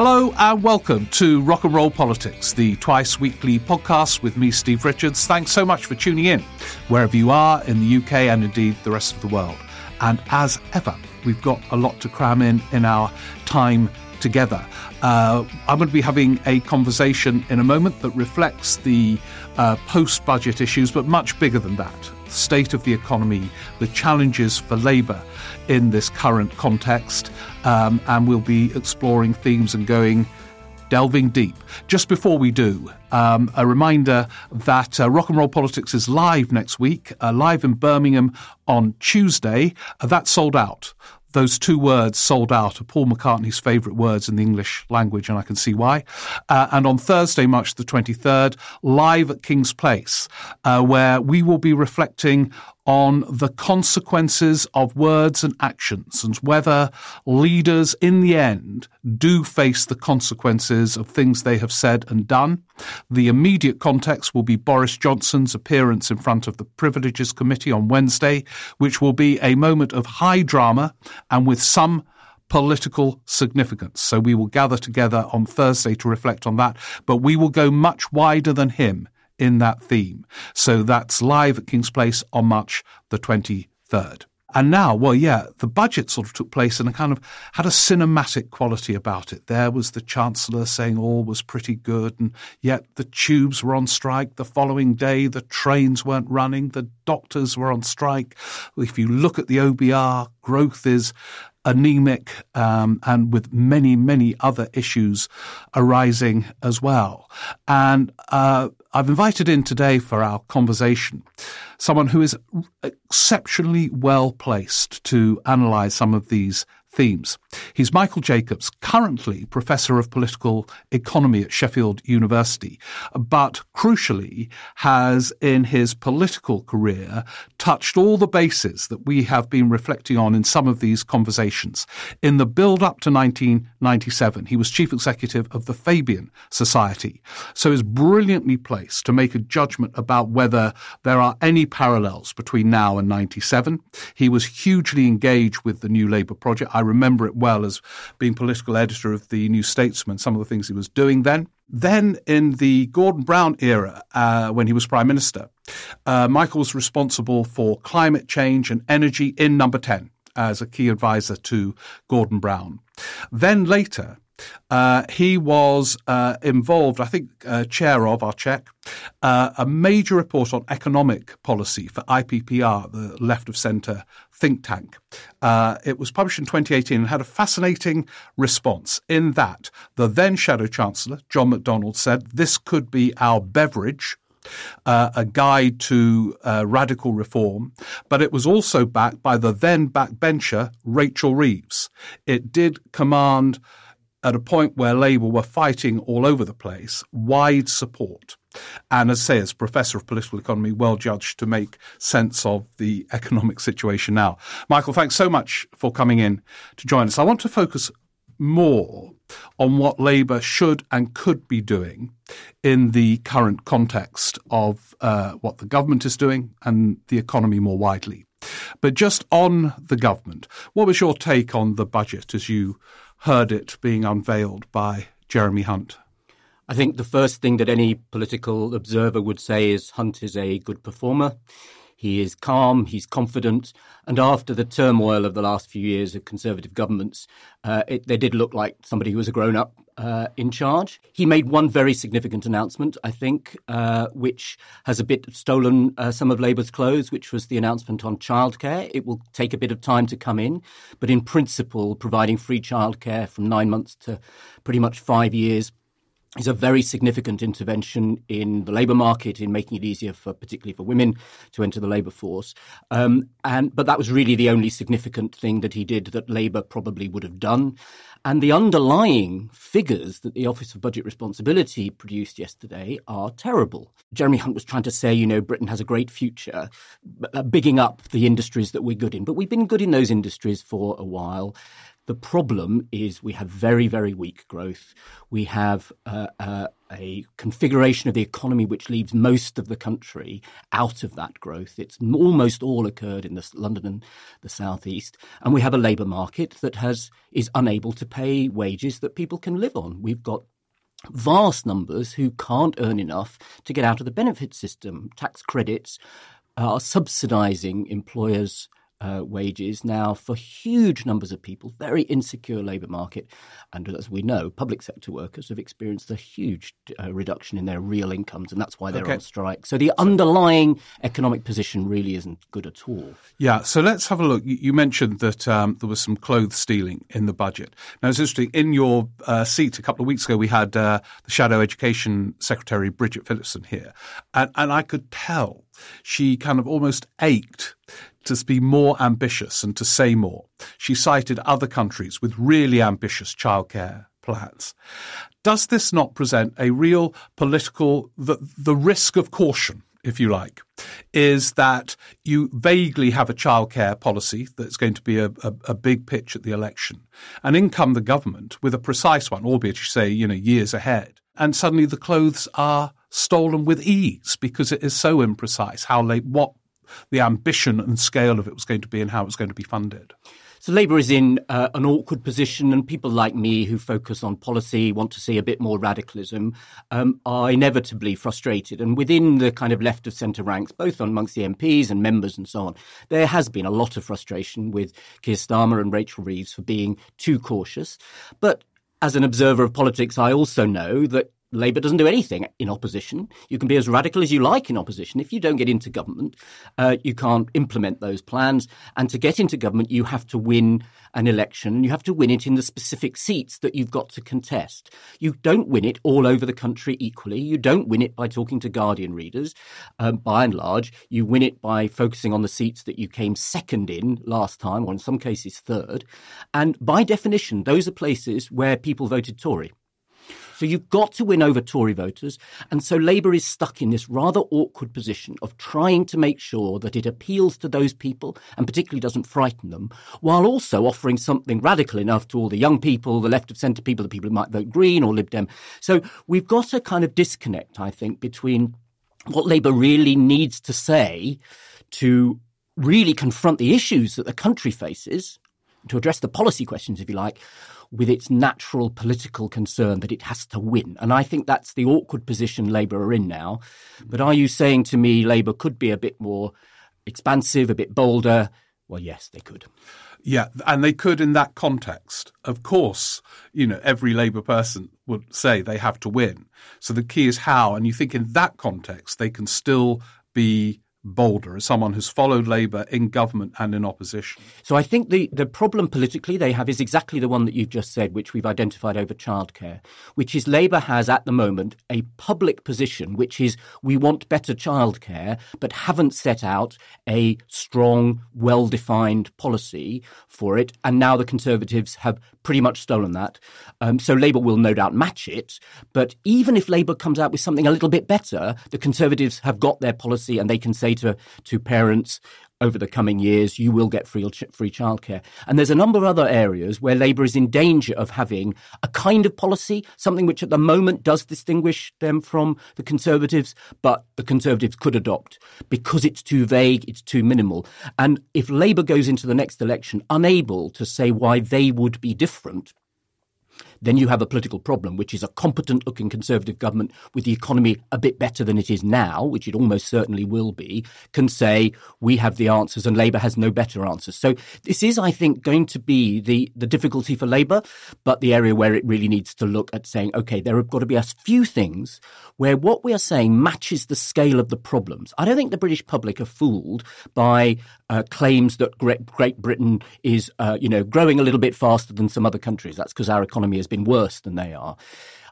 Hello and welcome to Rock and Roll Politics, the twice weekly podcast with me, Steve Richards. Thanks so much for tuning in, wherever you are in the UK and indeed the rest of the world. And as ever, we've got a lot to cram in in our time together. Uh, I'm going to be having a conversation in a moment that reflects the uh, post budget issues, but much bigger than that. The state of the economy, the challenges for Labour in this current context, um, and we'll be exploring themes and going delving deep. Just before we do, um, a reminder that uh, Rock and Roll Politics is live next week, uh, live in Birmingham on Tuesday. Uh, that's sold out those two words sold out are Paul McCartney's favourite words in the English language, and I can see why. Uh, and on Thursday, March the 23rd, live at King's Place, uh, where we will be reflecting on the consequences of words and actions and whether leaders in the end do face the consequences of things they have said and done. The immediate context will be Boris Johnson's appearance in front of the Privileges Committee on Wednesday, which will be a moment of high drama and with some political significance. So we will gather together on Thursday to reflect on that, but we will go much wider than him in that theme. So that's live at King's Place on March the 23rd. And now, well, yeah, the budget sort of took place and kind of had a cinematic quality about it. There was the Chancellor saying all was pretty good, and yet the tubes were on strike. The following day, the trains weren't running. The doctors were on strike. If you look at the OBR, growth is anemic, um, and with many, many other issues arising as well. And uh, I've invited in today for our conversation someone who is exceptionally well placed to analyse some of these themes. He's Michael Jacobs, currently Professor of Political Economy at Sheffield University, but crucially has in his political career touched all the bases that we have been reflecting on in some of these conversations. In the build up to 1997, he was Chief Executive of the Fabian Society, so is brilliantly placed to make a judgment about whether there are any parallels between now and 97. He was hugely engaged with the New Labour project. I remember it well as being political editor of the New Statesman, some of the things he was doing then. Then, in the Gordon Brown era, uh, when he was Prime Minister, uh, Michael was responsible for climate change and energy in Number 10 as a key advisor to Gordon Brown. Then later, uh, he was uh, involved, I think, uh, chair of, I'll check, uh, a major report on economic policy for IPPR, the left of centre think tank. Uh, it was published in 2018 and had a fascinating response in that the then Shadow Chancellor, John McDonnell, said this could be our Beveridge. Uh, a guide to uh, radical reform, but it was also backed by the then backbencher Rachel Reeves. It did command at a point where Labour were fighting all over the place, wide support. And as I say, as Professor of Political Economy, well judged to make sense of the economic situation now. Michael, thanks so much for coming in to join us. I want to focus more on what Labour should and could be doing in the current context of uh, what the government is doing and the economy more widely. But just on the government, what was your take on the budget as you heard it being unveiled by Jeremy Hunt? I think the first thing that any political observer would say is Hunt is a good performer. He is calm, he's confident, and after the turmoil of the last few years of Conservative governments, uh, it, they did look like somebody who was a grown up uh, in charge. He made one very significant announcement, I think, uh, which has a bit stolen uh, some of Labour's clothes, which was the announcement on childcare. It will take a bit of time to come in, but in principle, providing free childcare from nine months to pretty much five years is a very significant intervention in the labour market in making it easier for particularly for women to enter the labour force. Um, and but that was really the only significant thing that he did that labour probably would have done. And the underlying figures that the office of budget responsibility produced yesterday are terrible. Jeremy hunt was trying to say you know britain has a great future uh, bigging up the industries that we're good in. But we've been good in those industries for a while the problem is we have very, very weak growth. We have uh, uh, a configuration of the economy which leaves most of the country out of that growth. It's almost all occurred in the, London and the southeast, and we have a labour market that has is unable to pay wages that people can live on. We've got vast numbers who can't earn enough to get out of the benefit system. Tax credits are subsidising employers' uh, wages now for huge numbers of people, very insecure labour market. And as we know, public sector workers have experienced a huge uh, reduction in their real incomes, and that's why they're okay. on strike. So the underlying economic position really isn't good at all. Yeah, so let's have a look. You mentioned that um, there was some clothes stealing in the budget. Now, it's interesting. In your uh, seat a couple of weeks ago, we had uh, the Shadow Education Secretary, Bridget Phillipson, here, and, and I could tell she kind of almost ached to be more ambitious and to say more. She cited other countries with really ambitious childcare plans. Does this not present a real political, the, the risk of caution, if you like, is that you vaguely have a childcare policy that's going to be a, a, a, big pitch at the election, and in come the government with a precise one, albeit you say, you know, years ahead, and suddenly the clothes are stolen with ease because it is so imprecise how they, what the ambition and scale of it was going to be and how it was going to be funded. So Labour is in uh, an awkward position, and people like me who focus on policy, want to see a bit more radicalism, um, are inevitably frustrated. And within the kind of left of centre ranks, both amongst the MPs and members and so on, there has been a lot of frustration with Keir Starmer and Rachel Reeves for being too cautious. But as an observer of politics, I also know that Labour doesn't do anything in opposition. You can be as radical as you like in opposition. If you don't get into government, uh, you can't implement those plans. And to get into government, you have to win an election. You have to win it in the specific seats that you've got to contest. You don't win it all over the country equally. You don't win it by talking to Guardian readers. Um, by and large, you win it by focusing on the seats that you came second in last time, or in some cases third. And by definition, those are places where people voted Tory. So you've got to win over Tory voters. And so Labour is stuck in this rather awkward position of trying to make sure that it appeals to those people and particularly doesn't frighten them, while also offering something radical enough to all the young people, the left of centre people, the people who might vote Green or Lib Dem. So we've got a kind of disconnect, I think, between what Labour really needs to say to really confront the issues that the country faces, to address the policy questions, if you like, with its natural political concern that it has to win. And I think that's the awkward position Labour are in now. But are you saying to me Labour could be a bit more expansive, a bit bolder? Well, yes, they could. Yeah, and they could in that context. Of course, you know, every Labour person would say they have to win. So the key is how. And you think in that context, they can still be bolder as someone who's followed Labour in government and in opposition? So I think the, the problem politically they have is exactly the one that you've just said, which we've identified over childcare, which is Labour has at the moment a public position, which is we want better childcare, but haven't set out a strong, well defined policy for it. And now the Conservatives have pretty much stolen that. Um, so Labour will no doubt match it. But even if Labour comes out with something a little bit better, the Conservatives have got their policy and they can say to, to parents, over the coming years, you will get free, free childcare. And there's a number of other areas where Labour is in danger of having a kind of policy, something which at the moment does distinguish them from the Conservatives, but the Conservatives could adopt because it's too vague, it's too minimal. And if Labour goes into the next election unable to say why they would be different, then you have a political problem, which is a competent looking Conservative government with the economy a bit better than it is now, which it almost certainly will be, can say, we have the answers and Labour has no better answers. So this is, I think, going to be the, the difficulty for Labour, but the area where it really needs to look at saying, okay, there have got to be a few things where what we are saying matches the scale of the problems. I don't think the British public are fooled by uh, claims that Great, Britain is, uh, you know, growing a little bit faster than some other countries. That's because our economy has been worse than they are.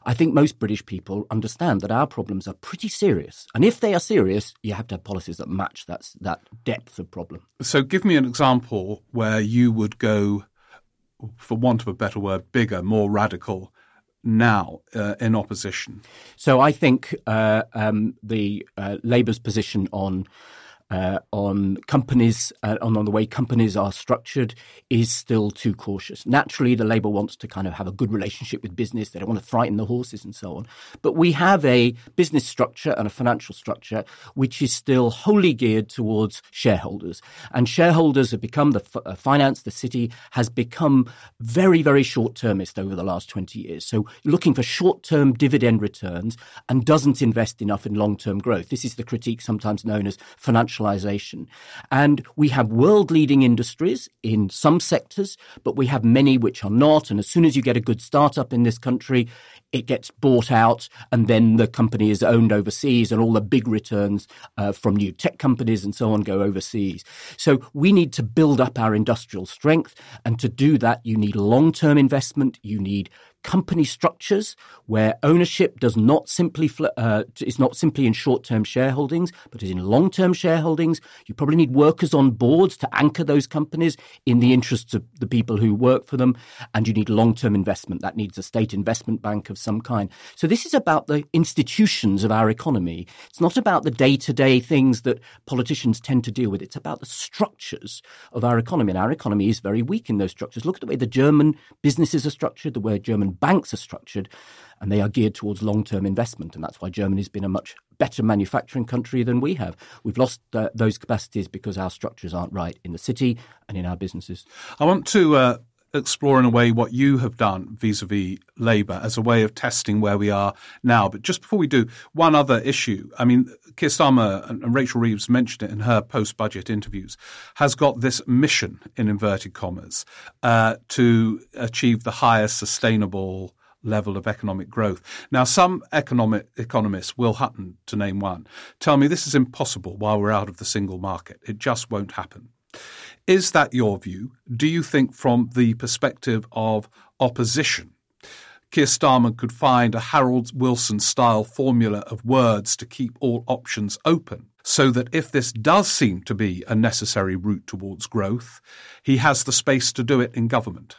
I think most British people understand that our problems are pretty serious. And if they are serious, you have to have policies that match that, that depth of problem. So give me an example where you would go, for want of a better word, bigger, more radical now uh, in opposition? So I think uh, um, the uh, Labour's position on uh, on companies, uh, on, on the way companies are structured, is still too cautious. Naturally, the Labour wants to kind of have a good relationship with business. They don't want to frighten the horses and so on. But we have a business structure and a financial structure which is still wholly geared towards shareholders. And shareholders have become the f- uh, finance, the city has become very, very short termist over the last 20 years. So looking for short term dividend returns and doesn't invest enough in long term growth. This is the critique sometimes known as financial specialization. And we have world leading industries in some sectors, but we have many which are not. And as soon as you get a good startup in this country, it gets bought out and then the company is owned overseas and all the big returns uh, from new tech companies and so on go overseas. So we need to build up our industrial strength. And to do that, you need long term investment. You need company structures where ownership does not simply uh, is not simply in short-term shareholdings, but is in long-term shareholdings. You probably need workers on boards to anchor those companies in the interests of the people who work for them, and you need long-term investment. That needs a state investment bank of some kind. So this is about the institutions of our economy. It's not about the day-to-day things that politicians tend to deal with. It's about the structures of our economy, and our economy is very weak in those structures. Look at the way the German businesses are structured, the way German banks are structured, and they are geared towards long term investment. And that's why Germany's been a much better manufacturing country than we have. We've lost uh, those capacities because our structures aren't right in the city and in our businesses. I want to. Uh explore in a way what you have done vis-a-vis Labour as a way of testing where we are now. But just before we do, one other issue. I mean, Keir Starmer and Rachel Reeves mentioned it in her post-budget interviews, has got this mission, in inverted commas, uh, to achieve the highest sustainable level of economic growth. Now, some economic economists, Will Hutton to name one, tell me this is impossible while we're out of the single market. It just won't happen. Is that your view? Do you think, from the perspective of opposition, Keir Starmer could find a Harold Wilson style formula of words to keep all options open, so that if this does seem to be a necessary route towards growth, he has the space to do it in government?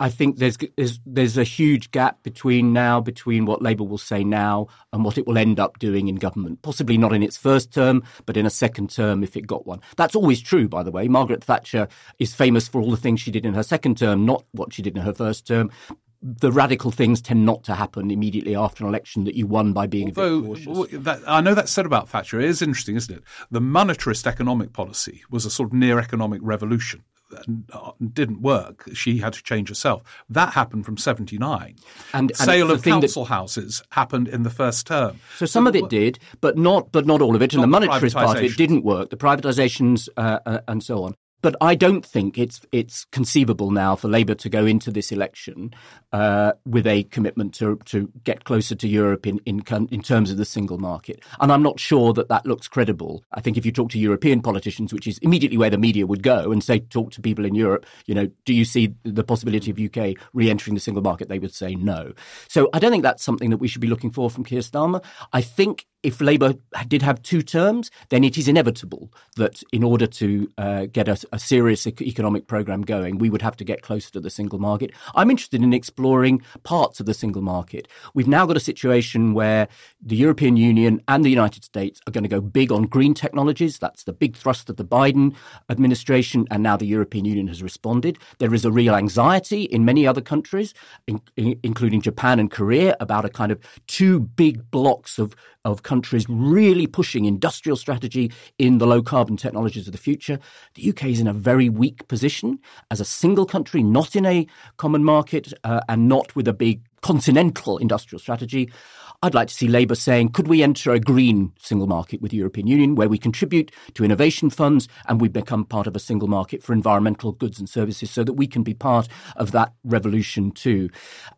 I think there's, there's there's a huge gap between now between what Labour will say now and what it will end up doing in government. Possibly not in its first term, but in a second term if it got one. That's always true, by the way. Margaret Thatcher is famous for all the things she did in her second term, not what she did in her first term the radical things tend not to happen immediately after an election that you won by being Although, a bit cautious. That, I know that's said about Thatcher. It is interesting, isn't it? The monetarist economic policy was a sort of near economic revolution didn't work. She had to change herself. That happened from 79. And, and Sale of council that, houses happened in the first term. So some so of it did, but not but not all of it. And the monetarist part of it didn't work. The privatizations uh, uh, and so on. But I don't think it's it's conceivable now for Labour to go into this election uh, with a commitment to to get closer to Europe in, in in terms of the single market. And I'm not sure that that looks credible. I think if you talk to European politicians, which is immediately where the media would go, and say talk to people in Europe, you know, do you see the possibility of UK re-entering the single market? They would say no. So I don't think that's something that we should be looking for from Keir Starmer. I think if Labour did have two terms, then it is inevitable that in order to uh, get a, a, serious economic programme going, we would have to get closer to the single market. I'm interested in exploring parts of the single market. We've now got a situation where the European Union and the United States are going to go big on green technologies. That's the big thrust of the Biden administration, and now the European Union has responded. There is a real anxiety in many other countries, in, in, including Japan and Korea, about a kind of two big blocks of, of countries really pushing industrial strategy in the low carbon technologies of the future. The UK is in a very weak position as a single country, not in a common market uh, and not with a big continental industrial strategy. I'd like to see Labour saying, could we enter a green single market with the European Union where we contribute to innovation funds and we become part of a single market for environmental goods and services so that we can be part of that revolution too.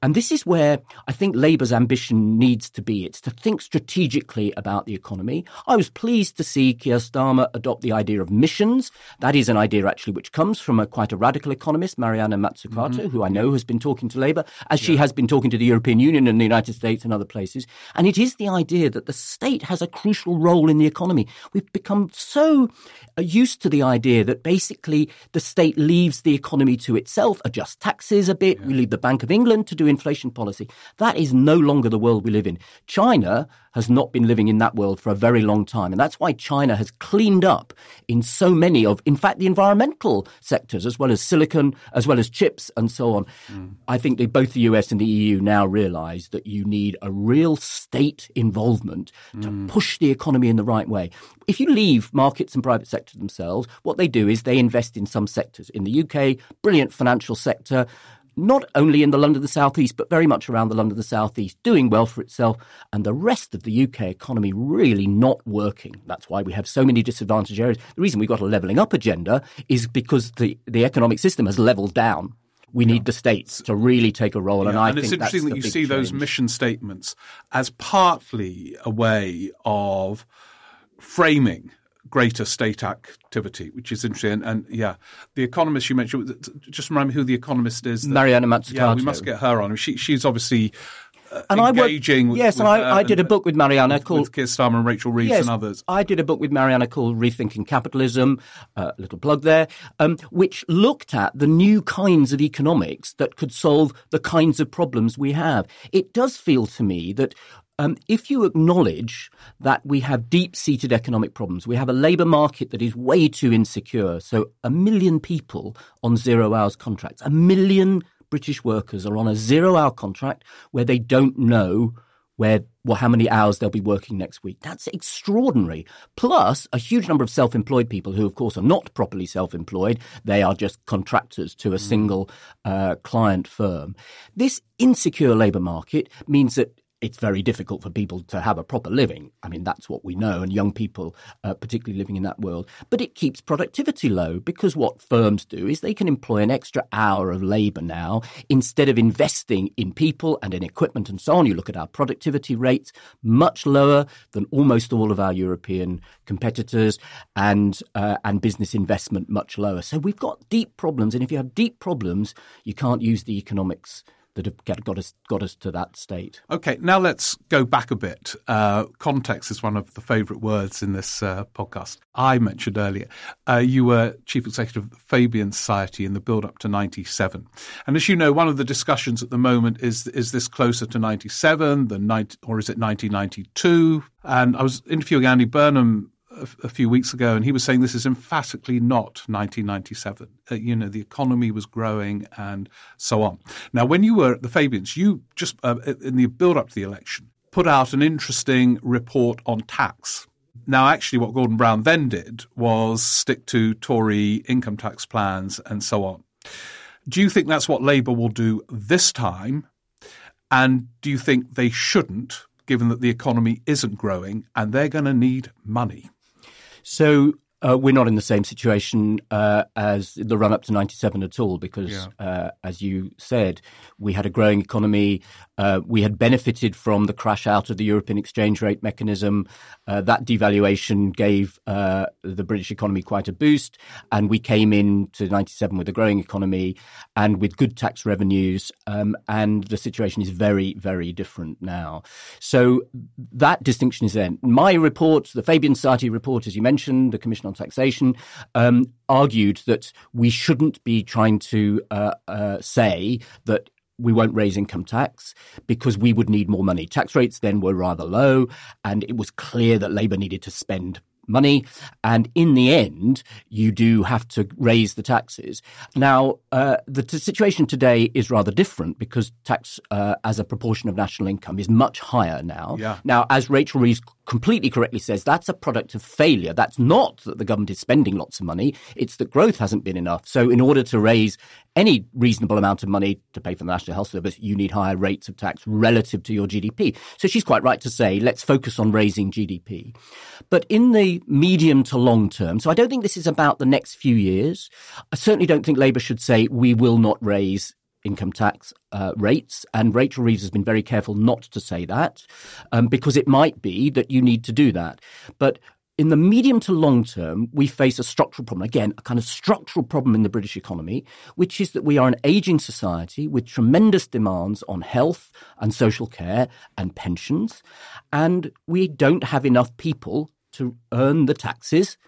And this is where I think Labour's ambition needs to be. It's to think strategically about the economy. I was pleased to see Keir Starmer adopt the idea of missions. That is an idea actually which comes from a quite a radical economist, Mariana Mazzucato, mm-hmm. who I know has been talking to Labour, as yeah. she has been talking to the European Union and the United States and other places. And it is the idea that the state has a crucial role in the economy. We've become so uh, used to the idea that basically the state leaves the economy to itself, adjusts taxes a bit. Yeah. We leave the Bank of England to do inflation policy. That is no longer the world we live in. China has not been living in that world for a very long time. And that's why China has cleaned up in so many of, in fact, the environmental sectors, as well as silicon, as well as chips, and so on. Mm. I think that both the US and the EU now realize that you need a real state involvement to mm. push the economy in the right way. If you leave markets and private sector themselves, what they do is they invest in some sectors. In the UK, brilliant financial sector not only in the London of the Southeast, but very much around the London of the Southeast, doing well for itself, and the rest of the UK economy really not working. That's why we have so many disadvantaged areas. The reason we've got a levelling up agenda is because the, the economic system has levelled down. We need the states to really take a role, yeah. and I and it's interesting that you see change. those mission statements as partly a way of framing greater state activity, which is interesting. And, and, yeah, the economist you mentioned, just remind me who the economist is. That, Mariana Mazzucato. Yeah, we must get her on. She, she's obviously uh, and engaging. I worked, yes, with, and I, I, did a book with Mariana with, called with Keir Starmer and Rachel Reeves yes, and others. I did a book with Mariana called Rethinking Capitalism, uh, little plug there, um, which looked at the new kinds of economics that could solve the kinds of problems we have. It does feel to me that um, if you acknowledge that we have deep seated economic problems, we have a labour market that is way too insecure. So, a million people on zero hours contracts, a million British workers are on a zero hour contract where they don't know where well, how many hours they'll be working next week. That's extraordinary. Plus, a huge number of self employed people who, of course, are not properly self employed. They are just contractors to a mm. single uh, client firm. This insecure labour market means that it's very difficult for people to have a proper living. I mean, that's what we know, and young people, uh, particularly living in that world. But it keeps productivity low because what firms do is they can employ an extra hour of labour now instead of investing in people and in equipment and so on. You look at our productivity rates, much lower than almost all of our European competitors, and uh, and business investment much lower. So we've got deep problems, and if you have deep problems, you can't use the economics that have got us got us to that state. Okay, now let's go back a bit. Uh, context is one of the favourite words in this uh, podcast. I mentioned earlier uh, you were chief executive of the Fabian Society in the build up to '97, and as you know, one of the discussions at the moment is is this closer to '97 than 90, or is it 1992? And I was interviewing Andy Burnham a, a, few weeks ago, and he was saying this is emphatically not 1997. Uh, you know, the economy was growing and so on. Now, when you were at the Fabians, you just uh, in the build up to the election put out an interesting report on tax. Now, actually, what Gordon Brown then did was stick to Tory income tax plans and so on. Do you think that's what Labour will do this time? And do you think they shouldn't, given that the economy isn't growing and they're going to need money? So uh, we're not in the same situation uh, as the run up to 97 at all, because, yeah. uh, as you said, we had a growing economy. Uh, we had benefited from the crash out of the European exchange rate mechanism. Uh, that devaluation gave uh, the British economy quite a boost. And we came into 97 with a growing economy and with good tax revenues. Um, and the situation is very, very different now. So that distinction is there. My report, the Fabian Society report, as you mentioned, the Commission on Taxation, um, argued that we shouldn't be trying to uh, uh, say that we won't raise income tax because we would need more money. Tax rates then were rather low, and it was clear that Labour needed to spend money. And in the end, you do have to raise the taxes. Now, uh, the t- situation today is rather different because tax uh, as a proportion of national income is much higher now. Yeah. Now, as Rachel Reeves completely correctly says that's a product of failure. That's not that the government is spending lots of money. It's that growth hasn't been enough. So in order to raise any reasonable amount of money to pay for the National Health Service, you need higher rates of tax relative to your GDP. So she's quite right to say, let's focus on raising GDP. But in the medium to long term, so I don't think this is about the next few years. I certainly don't think Labour should say we will not raise income tax uh, rates. And Rachel Reeves has been very careful not to say that um, because it might be that you need to do that. But in the medium to long term, we face a structural problem. Again, a kind of structural problem in the British economy, which is that we are an aging society with tremendous demands on health and social care and pensions. And we don't have enough people to earn the taxes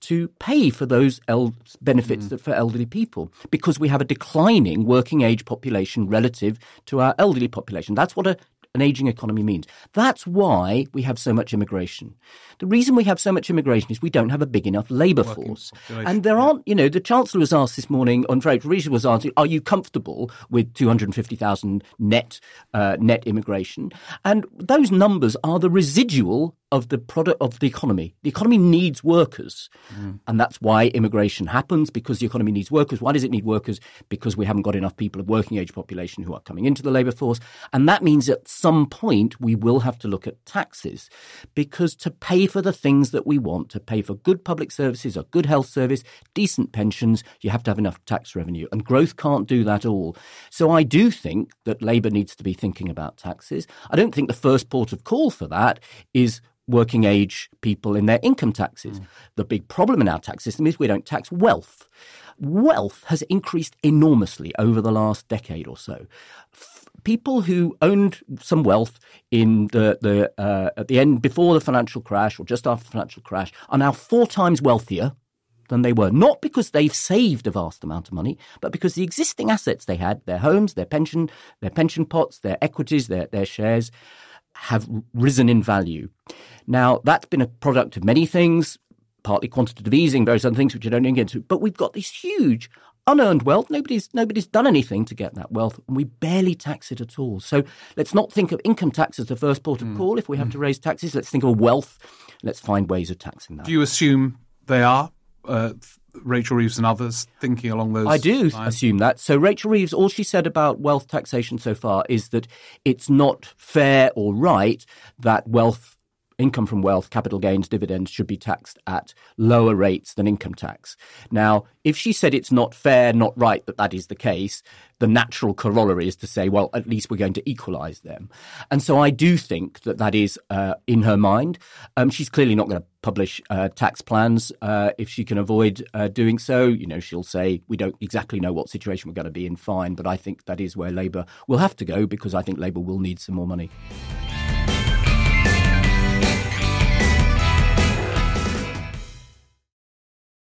to pay for those el- benefits mm. for elderly people because we have a declining working age population relative to our elderly population. That's what a, an aging economy means. That's why we have so much immigration. The reason we have so much immigration is we don't have a big enough labour force. And there aren't, you know, the Chancellor was asked this morning on Freight Region was asked, are you comfortable with 250,000 net, uh, net immigration? And those numbers are the residual of the product of the economy. The economy needs workers. Mm. And that's why immigration happens because the economy needs workers. Why does it need workers? Because we haven't got enough people of working age population who are coming into the labour force. And that means at some point we will have to look at taxes because to pay for the things that we want, to pay for good public services, a good health service, decent pensions, you have to have enough tax revenue. And growth can't do that all. So I do think that Labour needs to be thinking about taxes. I don't think the first port of call for that is working age people in their income taxes. Mm. The big problem in our tax system is we don't tax wealth. Wealth has increased enormously over the last decade or so. F- people who owned some wealth in the, the uh, at the end before the financial crash or just after the financial crash are now four times wealthier than they were. Not because they've saved a vast amount of money, but because the existing assets they had, their homes, their pension, their pension pots, their equities, their, their shares, have risen in value. Now, that's been a product of many things, partly quantitative easing, various other things which I don't get into, but we've got this huge unearned wealth. Nobody's nobody's done anything to get that wealth, and we barely tax it at all. So let's not think of income tax as the first port of mm. call. If we have mm. to raise taxes, let's think of wealth. Let's find ways of taxing that. Do you assume they are? Uh, Rachel Reeves and others thinking along those I do lines? assume that. So Rachel Reeves, all she said about wealth taxation so far is that it's not fair or right that wealth income from wealth, capital gains, dividends should be taxed at lower rates than income tax. Now, if she said it's not fair, not right that that is the case, the natural corollary is to say, well, at least we're going to equalize them. And so I do think that that is uh, in her mind. Um, she's clearly not going to publish uh, tax plans uh, if she can avoid uh, doing so. You know, she'll say, we don't exactly know what situation we're going to be in, fine. But I think that is where Labour will have to go because I think Labour will need some more money.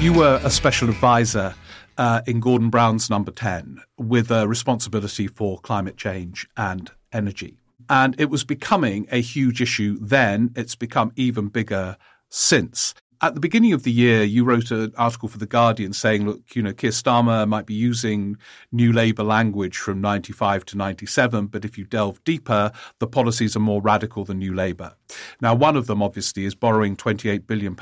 You were a special advisor uh, in Gordon Brown's number 10 with a responsibility for climate change and energy. And it was becoming a huge issue then. It's become even bigger since at the beginning of the year, you wrote an article for The Guardian saying, look, you know, Keir Starmer might be using New Labour language from 95 to 97, but if you delve deeper, the policies are more radical than New Labour. Now, one of them, obviously, is borrowing £28 billion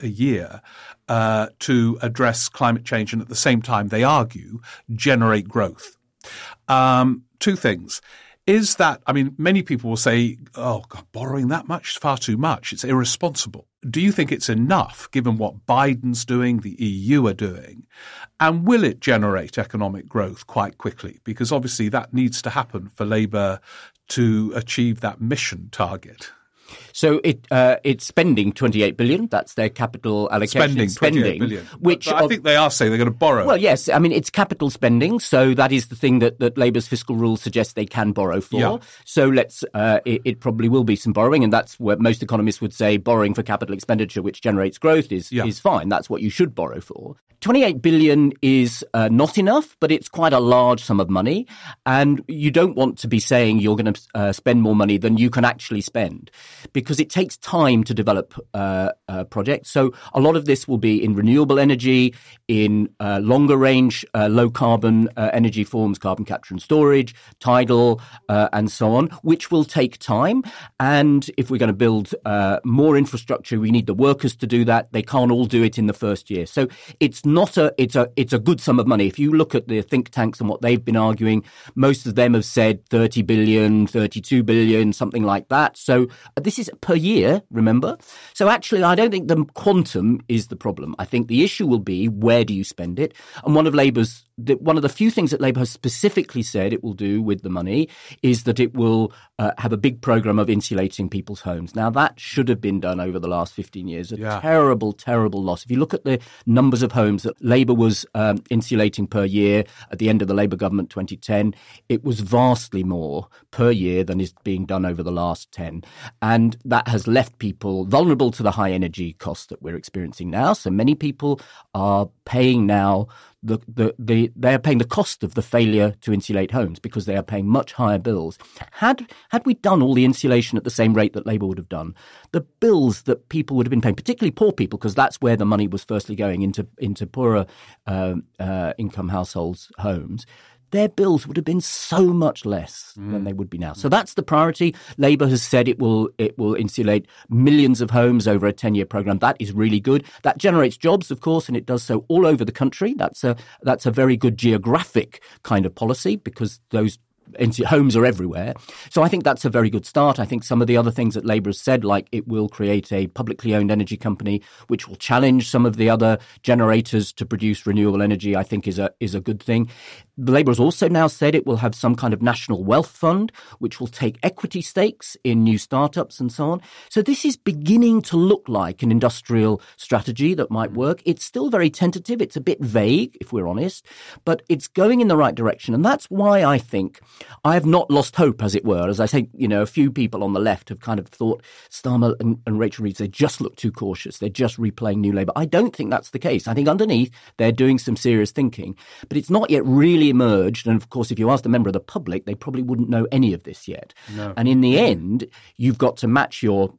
a year uh, to address climate change and at the same time, they argue, generate growth. Um, two things is that, I mean, many people will say, oh, God, borrowing that much is far too much. It's irresponsible. Do you think it's enough given what Biden's doing, the EU are doing? And will it generate economic growth quite quickly? Because obviously that needs to happen for Labour to achieve that mission target. So it uh, it's spending 28 billion. That's their capital allocation. Spending, spending billion. Which but, but I think they are saying they're going to borrow. Well, yes. I mean, it's capital spending, so that is the thing that, that Labour's fiscal rules suggest they can borrow for. Yeah. So let's. Uh, it, it, probably will be some borrowing, and that's what most economists would say: borrowing for capital expenditure, which generates growth, is yeah. is fine. That's what you should borrow for. 28 billion is uh, not enough, but it's quite a large sum of money. And you don't want to be saying you're going to uh, spend more money than you can actually spend because it takes time to develop uh, projects. So a lot of this will be in renewable energy, in uh, longer range, uh, low carbon uh, energy forms, carbon capture and storage, tidal, and so on, which will take time. And if we're going to build more infrastructure, we need the workers to do that. They can't all do it in the first year. So it's not a it's a it's a good sum of money. If you look at the think tanks and what they've been arguing, most of them have said 30 billion, 32 billion, something like that. So uh, this is per year, remember? So actually I don't think the quantum is the problem. I think the issue will be where do you spend it? And one of Labour's one of the few things that Labour has specifically said it will do with the money is that it will uh, have a big program of insulating people's homes. Now that should have been done over the last 15 years. A yeah. terrible, terrible loss. If you look at the numbers of homes that Labour was um, insulating per year at the end of the Labour government 2010, it was vastly more per year than is being done over the last 10. And that has left people vulnerable to the high energy costs that we're experiencing now. So many people are paying now the, the, the, they are paying the cost of the failure to insulate homes because they are paying much higher bills. Had, had we done all the insulation at the same rate that Labour would have done, the bills that people would have been paying, particularly poor people, because that's where the money was firstly going into, into poorer uh, uh, income households' homes, their bills would have been so much less mm. than they would be now. So that's the priority. Labour has said it will it will insulate millions of homes over a 10-year program. That is really good. That generates jobs, of course, and it does so all over the country. That's a that's a very good geographic kind of policy because those homes are everywhere. So I think that's a very good start. I think some of the other things that Labour has said, like it will create a publicly owned energy company which will challenge some of the other generators to produce renewable energy, I think is a is a good thing. Labour has also now said it will have some kind of national wealth fund which will take equity stakes in new startups and so on. So this is beginning to look like an industrial strategy that might mm. work. It's still very tentative. It's a bit vague, if we're honest, but it's going in the right direction. And that's why I think I have not lost hope, as it were. As I say, you know, a few people on the left have kind of thought Starmer and, and Rachel Reeves, they just look too cautious. They're just replaying New Labour. I don't think that's the case. I think underneath, they're doing some serious thinking, but it's not yet really emerged. And of course, if you asked a member of the public, they probably wouldn't know any of this yet. No. And in the end, you've got to match your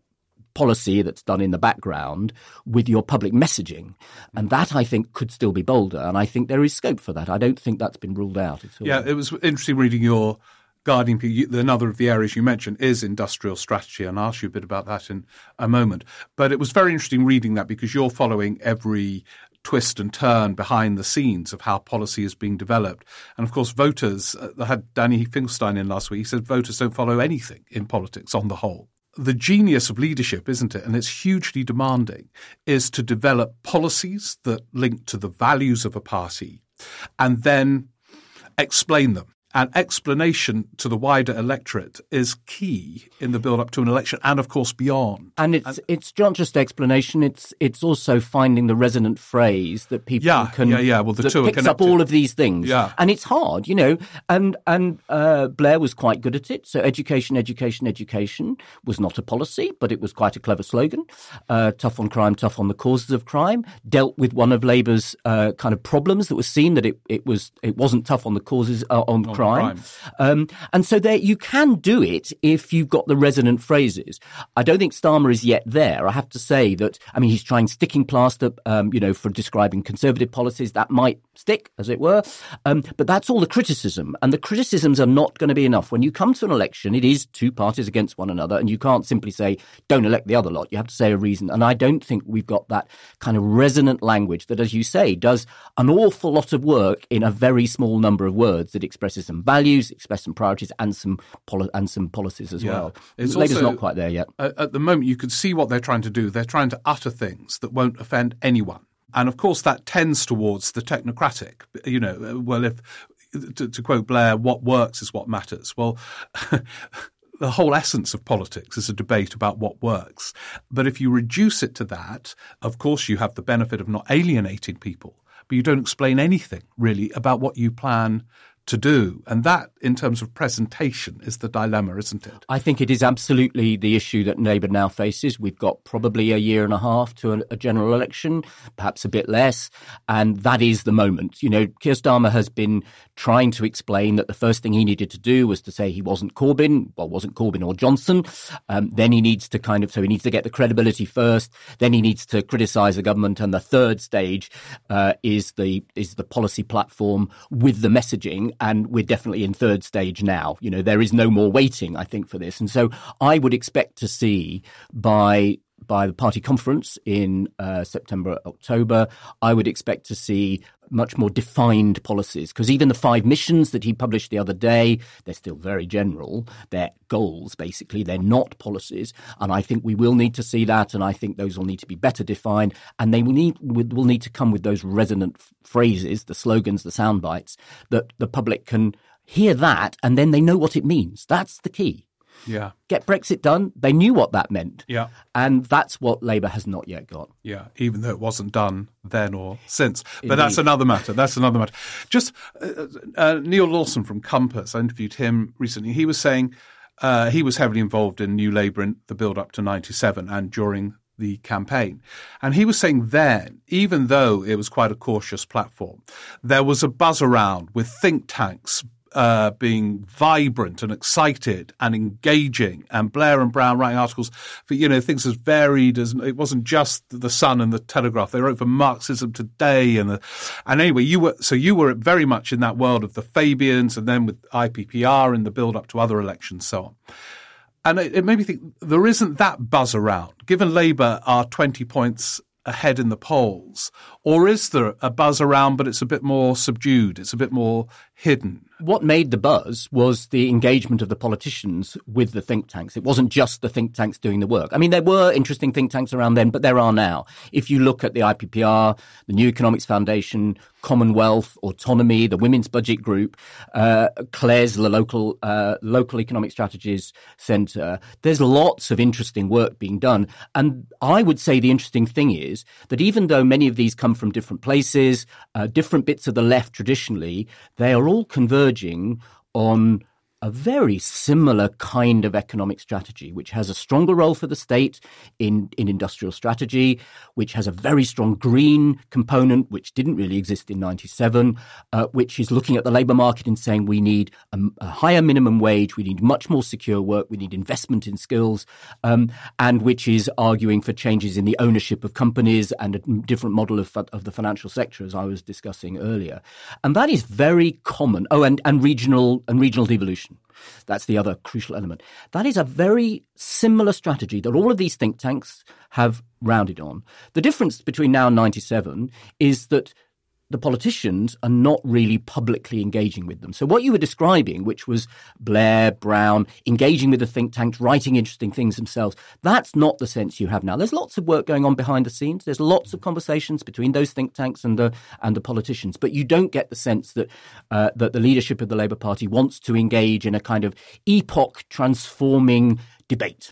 policy that's done in the background with your public messaging. And mm. that, I think, could still be bolder. And I think there is scope for that. I don't think that's been ruled out at all. Yeah, it was interesting reading your Guardian another of the areas you mentioned is industrial strategy, and I'll ask you a bit about that in a moment. But it was very interesting reading that because you're following every twist and turn behind the scenes of how policy is being developed. And of course, voters, uh, I had Danny Finkelstein in last week, he said voters don't follow anything in politics on the whole the genius of leadership, isn't it? And it's hugely demanding, is to develop policies that link to the values of a party and then explain them and explanation to the wider electorate is key in the build up to an election and of course beyond. And it's and, it's not just explanation, it's it's also finding the resonant phrase that people yeah, can yeah, yeah. Well the two picks up all of these things. Yeah. And it's hard, you know. And and uh, Blair was quite good at it. So education, education, education was not a policy, but it was quite a clever slogan. Uh, tough on crime, tough on the causes of crime. Dealt with one of Labour's uh, kind of problems that was seen that it, it was it wasn't tough on the causes uh, on crime. Crime. Um, and so there, you can do it if you've got the resonant phrases. I don't think Starmer is yet there. I have to say that, I mean, he's trying sticking plaster, um, you know, for describing conservative policies. That might stick, as it were. Um, but that's all the criticism. And the criticisms are not going to be enough. When you come to an election, it is two parties against one another. And you can't simply say, don't elect the other lot. You have to say a reason. And I don't think we've got that kind of resonant language that, as you say, does an awful lot of work in a very small number of words that expresses some values, express some priorities, and some poli- and some policies as yeah. well. It's Labour's also, not quite there yet. At the moment, you can see what they're trying to do. They're trying to utter things that won't offend anyone. And of course, that tends towards the technocratic. You know, uh, well, if to, to quote Blair, what works is what matters. Well, the whole essence of politics is a debate about what works. But if you reduce it to that, of course, you have the benefit of not alienating people, but you don't explain anything really about what you plan to do. And that, in terms of presentation, is the dilemma, isn't it? I think it is absolutely the issue that Labour now faces. We've got probably a year and a half to a, general election, perhaps a bit less. And that is the moment. You know, Keir Starmer has been trying to explain that the first thing he needed to do was to say he wasn't Corbyn, well, wasn't Corbyn or Johnson. Um, then he needs to kind of, so he needs to get the credibility first. Then he needs to criticise the government. And the third stage uh, is the is the policy platform with the messaging and we're definitely in third stage now. You know, there is no more waiting, I think, for this. And so I would expect to see by by the party conference in uh, September, October, I would expect to see much more defined policies because even the five missions that he published the other day, they're still very general. They're goals, basically. They're not policies. And I think we will need to see that. And I think those will need to be better defined. And they will need, will need to come with those resonant phrases, the slogans, the sound bites that the public can hear that and then they know what it means. That's the key. Yeah. Get Brexit done. They knew what that meant. Yeah. And that's what Labour has not yet got. Yeah, even though it wasn't done then or since. But Indeed. that's another matter. That's another matter. Just uh, uh, Neal Lawson from Compass, I interviewed him recently. He was saying uh, he was heavily involved in New Labour in the build up to 97 and during the campaign. And he was saying then, even though it was quite a cautious platform, there was a buzz around with think tanks uh, being vibrant and excited and engaging, and Blair and Brown writing articles for you know things as varied as it wasn't just the Sun and the Telegraph. They wrote for Marxism Today and the, and anyway, you were so you were very much in that world of the Fabians, and then with IPPR in the build up to other elections, so on. And it, it made me think there isn't that buzz around. Given Labour are 20 points ahead in the polls? Or is there a buzz around, but it's a bit more subdued? It's a bit more hidden? What made the buzz was the engagement of the politicians with the think tanks. It wasn't just the think tanks doing the work. I mean, there were interesting think tanks around then, but there are now. If you look at the IPPR, the New Economics Foundation, Commonwealth, Autonomy, the Women's Budget Group, uh, CLES, the local uh, local economic strategies centre. There's lots of interesting work being done, and I would say the interesting thing is that even though many of these come from different places, uh, different bits of the left traditionally, they are all converging on a very similar kind of economic strategy, which has a stronger role for the state in, in industrial strategy, which has a very strong green component, which didn't really exist in 97, uh, which is looking at the labour market and saying we need a, a, higher minimum wage, we need much more secure work, we need investment in skills, um, and which is arguing for changes in the ownership of companies and a different model of, of the financial sector, as I was discussing earlier. And that is very common. Oh, and, and regional and regional devolution. That's the other crucial element. That is a very similar strategy that all of these think tanks have rounded on. The difference between now and 97 is that the politicians are not really publicly engaging with them. So what you were describing, which was Blair, Brown, engaging with the think tanks, writing interesting things themselves, that's not the sense you have now. There's lots of work going on behind the scenes. There's lots of conversations between those think tanks and the and the politicians, but you don't get the sense that uh, that the leadership of the Labour Party wants to engage in a kind of epoch transforming debate.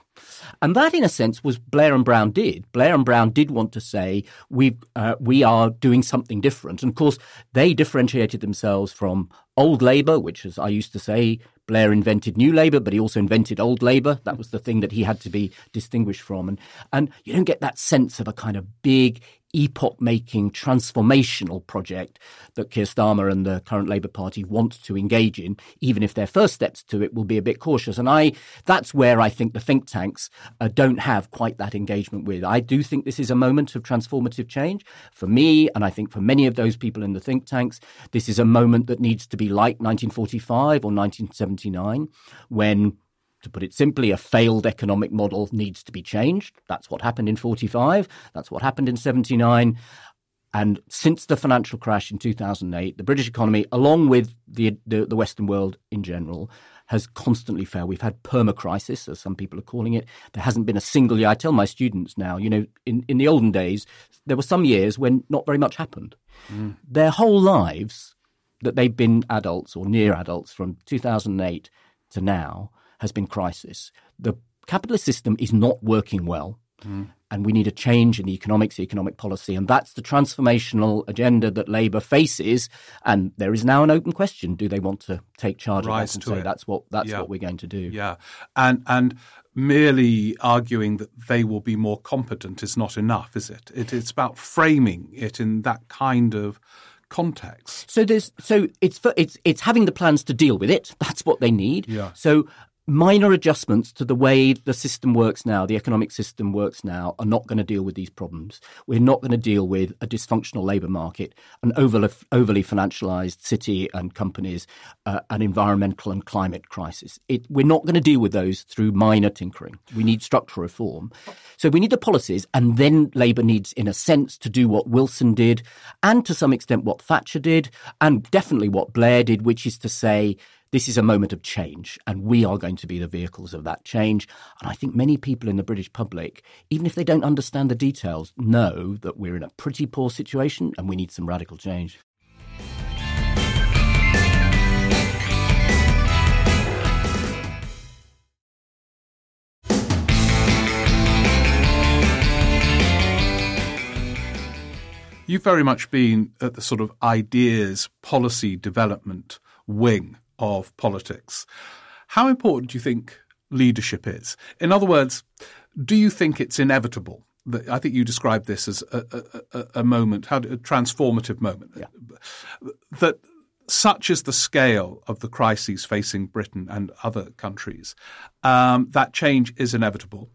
And that, in a sense, was Blair and Brown did. Blair and Brown did want to say we uh, we are doing something different, and of course they differentiated themselves from old Labour, which, as I used to say, Blair invented new Labour, but he also invented old Labour. That was the thing that he had to be distinguished from, and and you don't get that sense of a kind of big epoch making transformational project that Keir Starmer and the current Labour Party want to engage in, even if their first steps to it will be a bit cautious. And I, that's where I think the think tanks uh, don't have quite that engagement with. I do think this is a moment of transformative change for me, and I think for many of those people in the think tanks, this is a moment that needs to be like 1945 or 1979 when to put it simply, a failed economic model needs to be changed. That's what happened in 45. That's what happened in 79. And since the financial crash in 2008, the British economy, along with the, the, the Western world in general, has constantly failed. We've had perma-crisis, as some people are calling it. There hasn't been a single year. I tell my students now, you know, in, in the olden days, there were some years when not very much happened. Mm. Their whole lives that they've been adults or near adults from 2008 to now – has been crisis. The capitalist system is not working well. Mm. And we need a change in the economics, the economic policy. And that's the transformational agenda that Labour faces. And there is now an open question. Do they want to take charge Rise of that and say it. that's what that's yeah. what we're going to do? Yeah. And and merely arguing that they will be more competent is not enough, is it? it it's about framing it in that kind of context. So there's so it's it's it's having the plans to deal with it. That's what they need. Yeah. So minor adjustments to the way the system works now, the economic system works now, are not going to deal with these problems. We're not going to deal with a dysfunctional labour market, an overly, overly financialised city and companies, uh, an environmental and climate crisis. It, we're not going to deal with those through minor tinkering. We need structural reform. So we need the policies, and then Labour needs, in a sense, to do what Wilson did, and to some extent what Thatcher did, and definitely what Blair did, which is to say, this is a moment of change, and we are going to be the vehicles of that change. And I think many people in the British public, even if they don't understand the details, know that we're in a pretty poor situation and we need some radical change. You've very much been at the sort of ideas policy development wing of politics. How important do you think leadership is? In other words, do you think it's inevitable? That, I think you described this as a, a, a moment, how, a transformative moment. Yeah. That such is the scale of the crises facing Britain and other countries, um, that change is inevitable?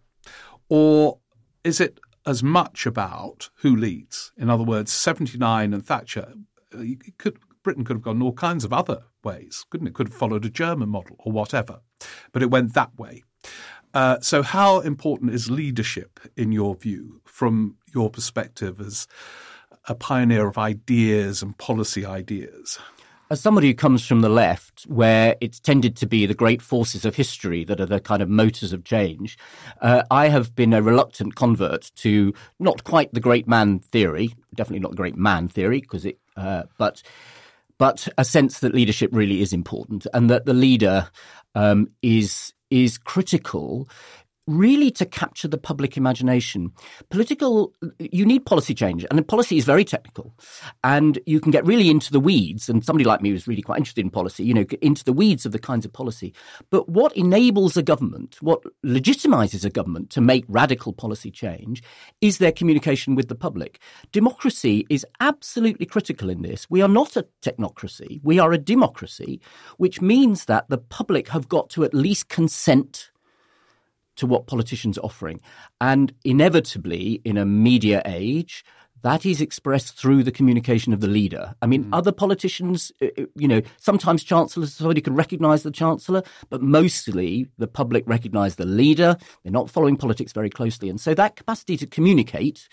Or is it as much about who leads? In other words, 79 and Thatcher, uh, could, Britain could have gone all kinds of other ways, couldn't it? Could have followed a German model or whatever, but it went that way. Uh, so, how important is leadership in your view, from your perspective as a pioneer of ideas and policy ideas? As somebody who comes from the left, where it's tended to be the great forces of history that are the kind of motors of change, uh, I have been a reluctant convert to not quite the great man theory, definitely not the great man theory, because it, uh, but but a sense that leadership really is important and that the leader um, is is critical really to capture the public imagination. Political, you need policy change, and policy is very technical, and you can get really into the weeds. And somebody like me was really quite interested in policy, you know, into the weeds of the kinds of policy. But what enables a government, what legitimizes a government to make radical policy change, is their communication with the public. Democracy is absolutely critical in this. We are not a technocracy; we are a democracy, which means that the public have got to at least consent to what politicians are offering. And inevitably, in a media age, that is expressed through the communication of the leader. I mean, mm. other politicians, uh, uh, you know, sometimes chancellors, somebody can recognize the chancellor, but mostly the public recognize the leader. They're not following politics very closely. And so that capacity to communicate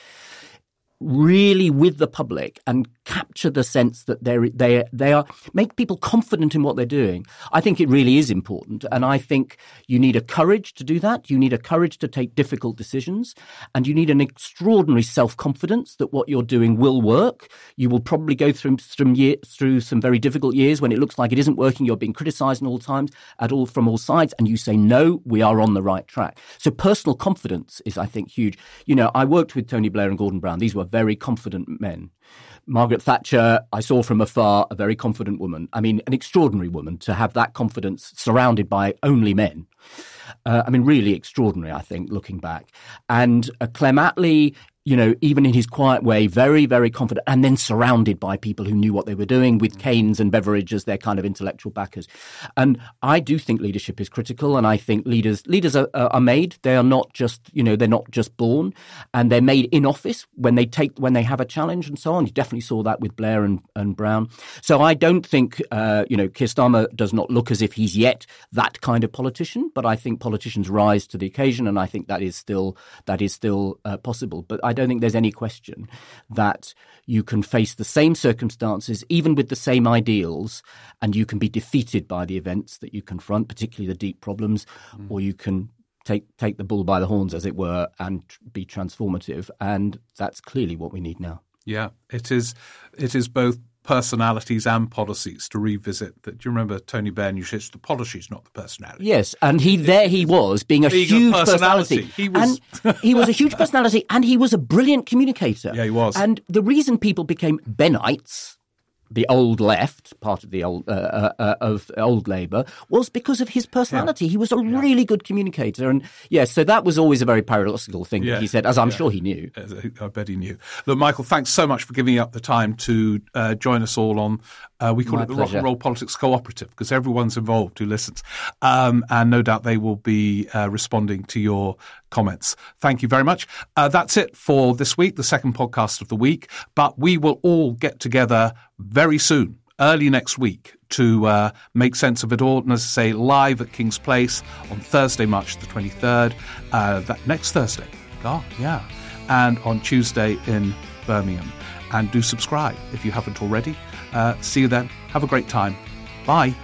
really with the public and capture the sense that they're, they they are make people confident in what they're doing. I think it really is important, and I think you need a courage to do that. You need a courage to take difficult decisions, and you need an extraordinary self confidence that what you're doing will work. You will probably go through some year, through some very difficult years when it looks like it isn't working. You're being criticised at all times, at all from all sides, and you say no, we are on the right track. So personal confidence is, I think, huge. You know, I worked with Tony Blair and Gordon Brown. These were very confident men. Margaret Thatcher, I saw from afar a very confident woman. I mean, an extraordinary woman to have that confidence surrounded by only men. Uh, I mean, really extraordinary, I think, looking back. And uh, Clem Attlee you know, even in his quiet way, very, very confident, and then surrounded by people who knew what they were doing with. Keynes and Beveridge as their kind of intellectual backers. And I do think leadership is critical, and I think leaders leaders are, are made. They are not just, you know, they're not just born, and they're made in office when they take when they have a challenge and so on. You definitely saw that with Blair and, and Brown. So I don't think, uh, you know, Keir Starmer does not look as if he's yet that kind of politician, but I think politicians rise to the occasion, and I think that is still that is still uh, possible. But I don't think there's any question that you can face the same circumstances, even with the same ideals, and you can be defeated by the events that you confront, particularly the deep problems, mm. or you can take take the bull by the horns, as it were, and be transformative. And that's clearly what we need now. Yeah, it is. It is both personalities and policies to revisit. That do you remember Tony Benn? You said it's the policies, not the personality. Yes, and he there he was being a Being a huge personality. personality. He was- and he was a huge personality, and he was a brilliant communicator. Yeah, he was. And the reason people became Bennites. The old left, part of the old uh, uh, uh, of old Labour, was because of his personality. He was a really good communicator, and yes, so that was always a very paradoxical thing Yeah. that he said, as I'm sure he knew. I bet he knew. Look, Michael, thanks so much for giving up the time to uh, join us all on. Uh, we call My it the Rock and Roll Politics Cooperative because everyone's involved who listens, um, and no doubt they will be uh, responding to your comments. Thank you very much. Uh, that's it for this week, the second podcast of the week. But we will all get together very soon. Early next week to uh, make sense of it all, and as I say, live at King's Place on Thursday, March the 23rd. Uh, that next Thursday, God, yeah, and on Tuesday in Birmingham. And do subscribe if you haven't already. Uh, see you then. Have a great time. Bye.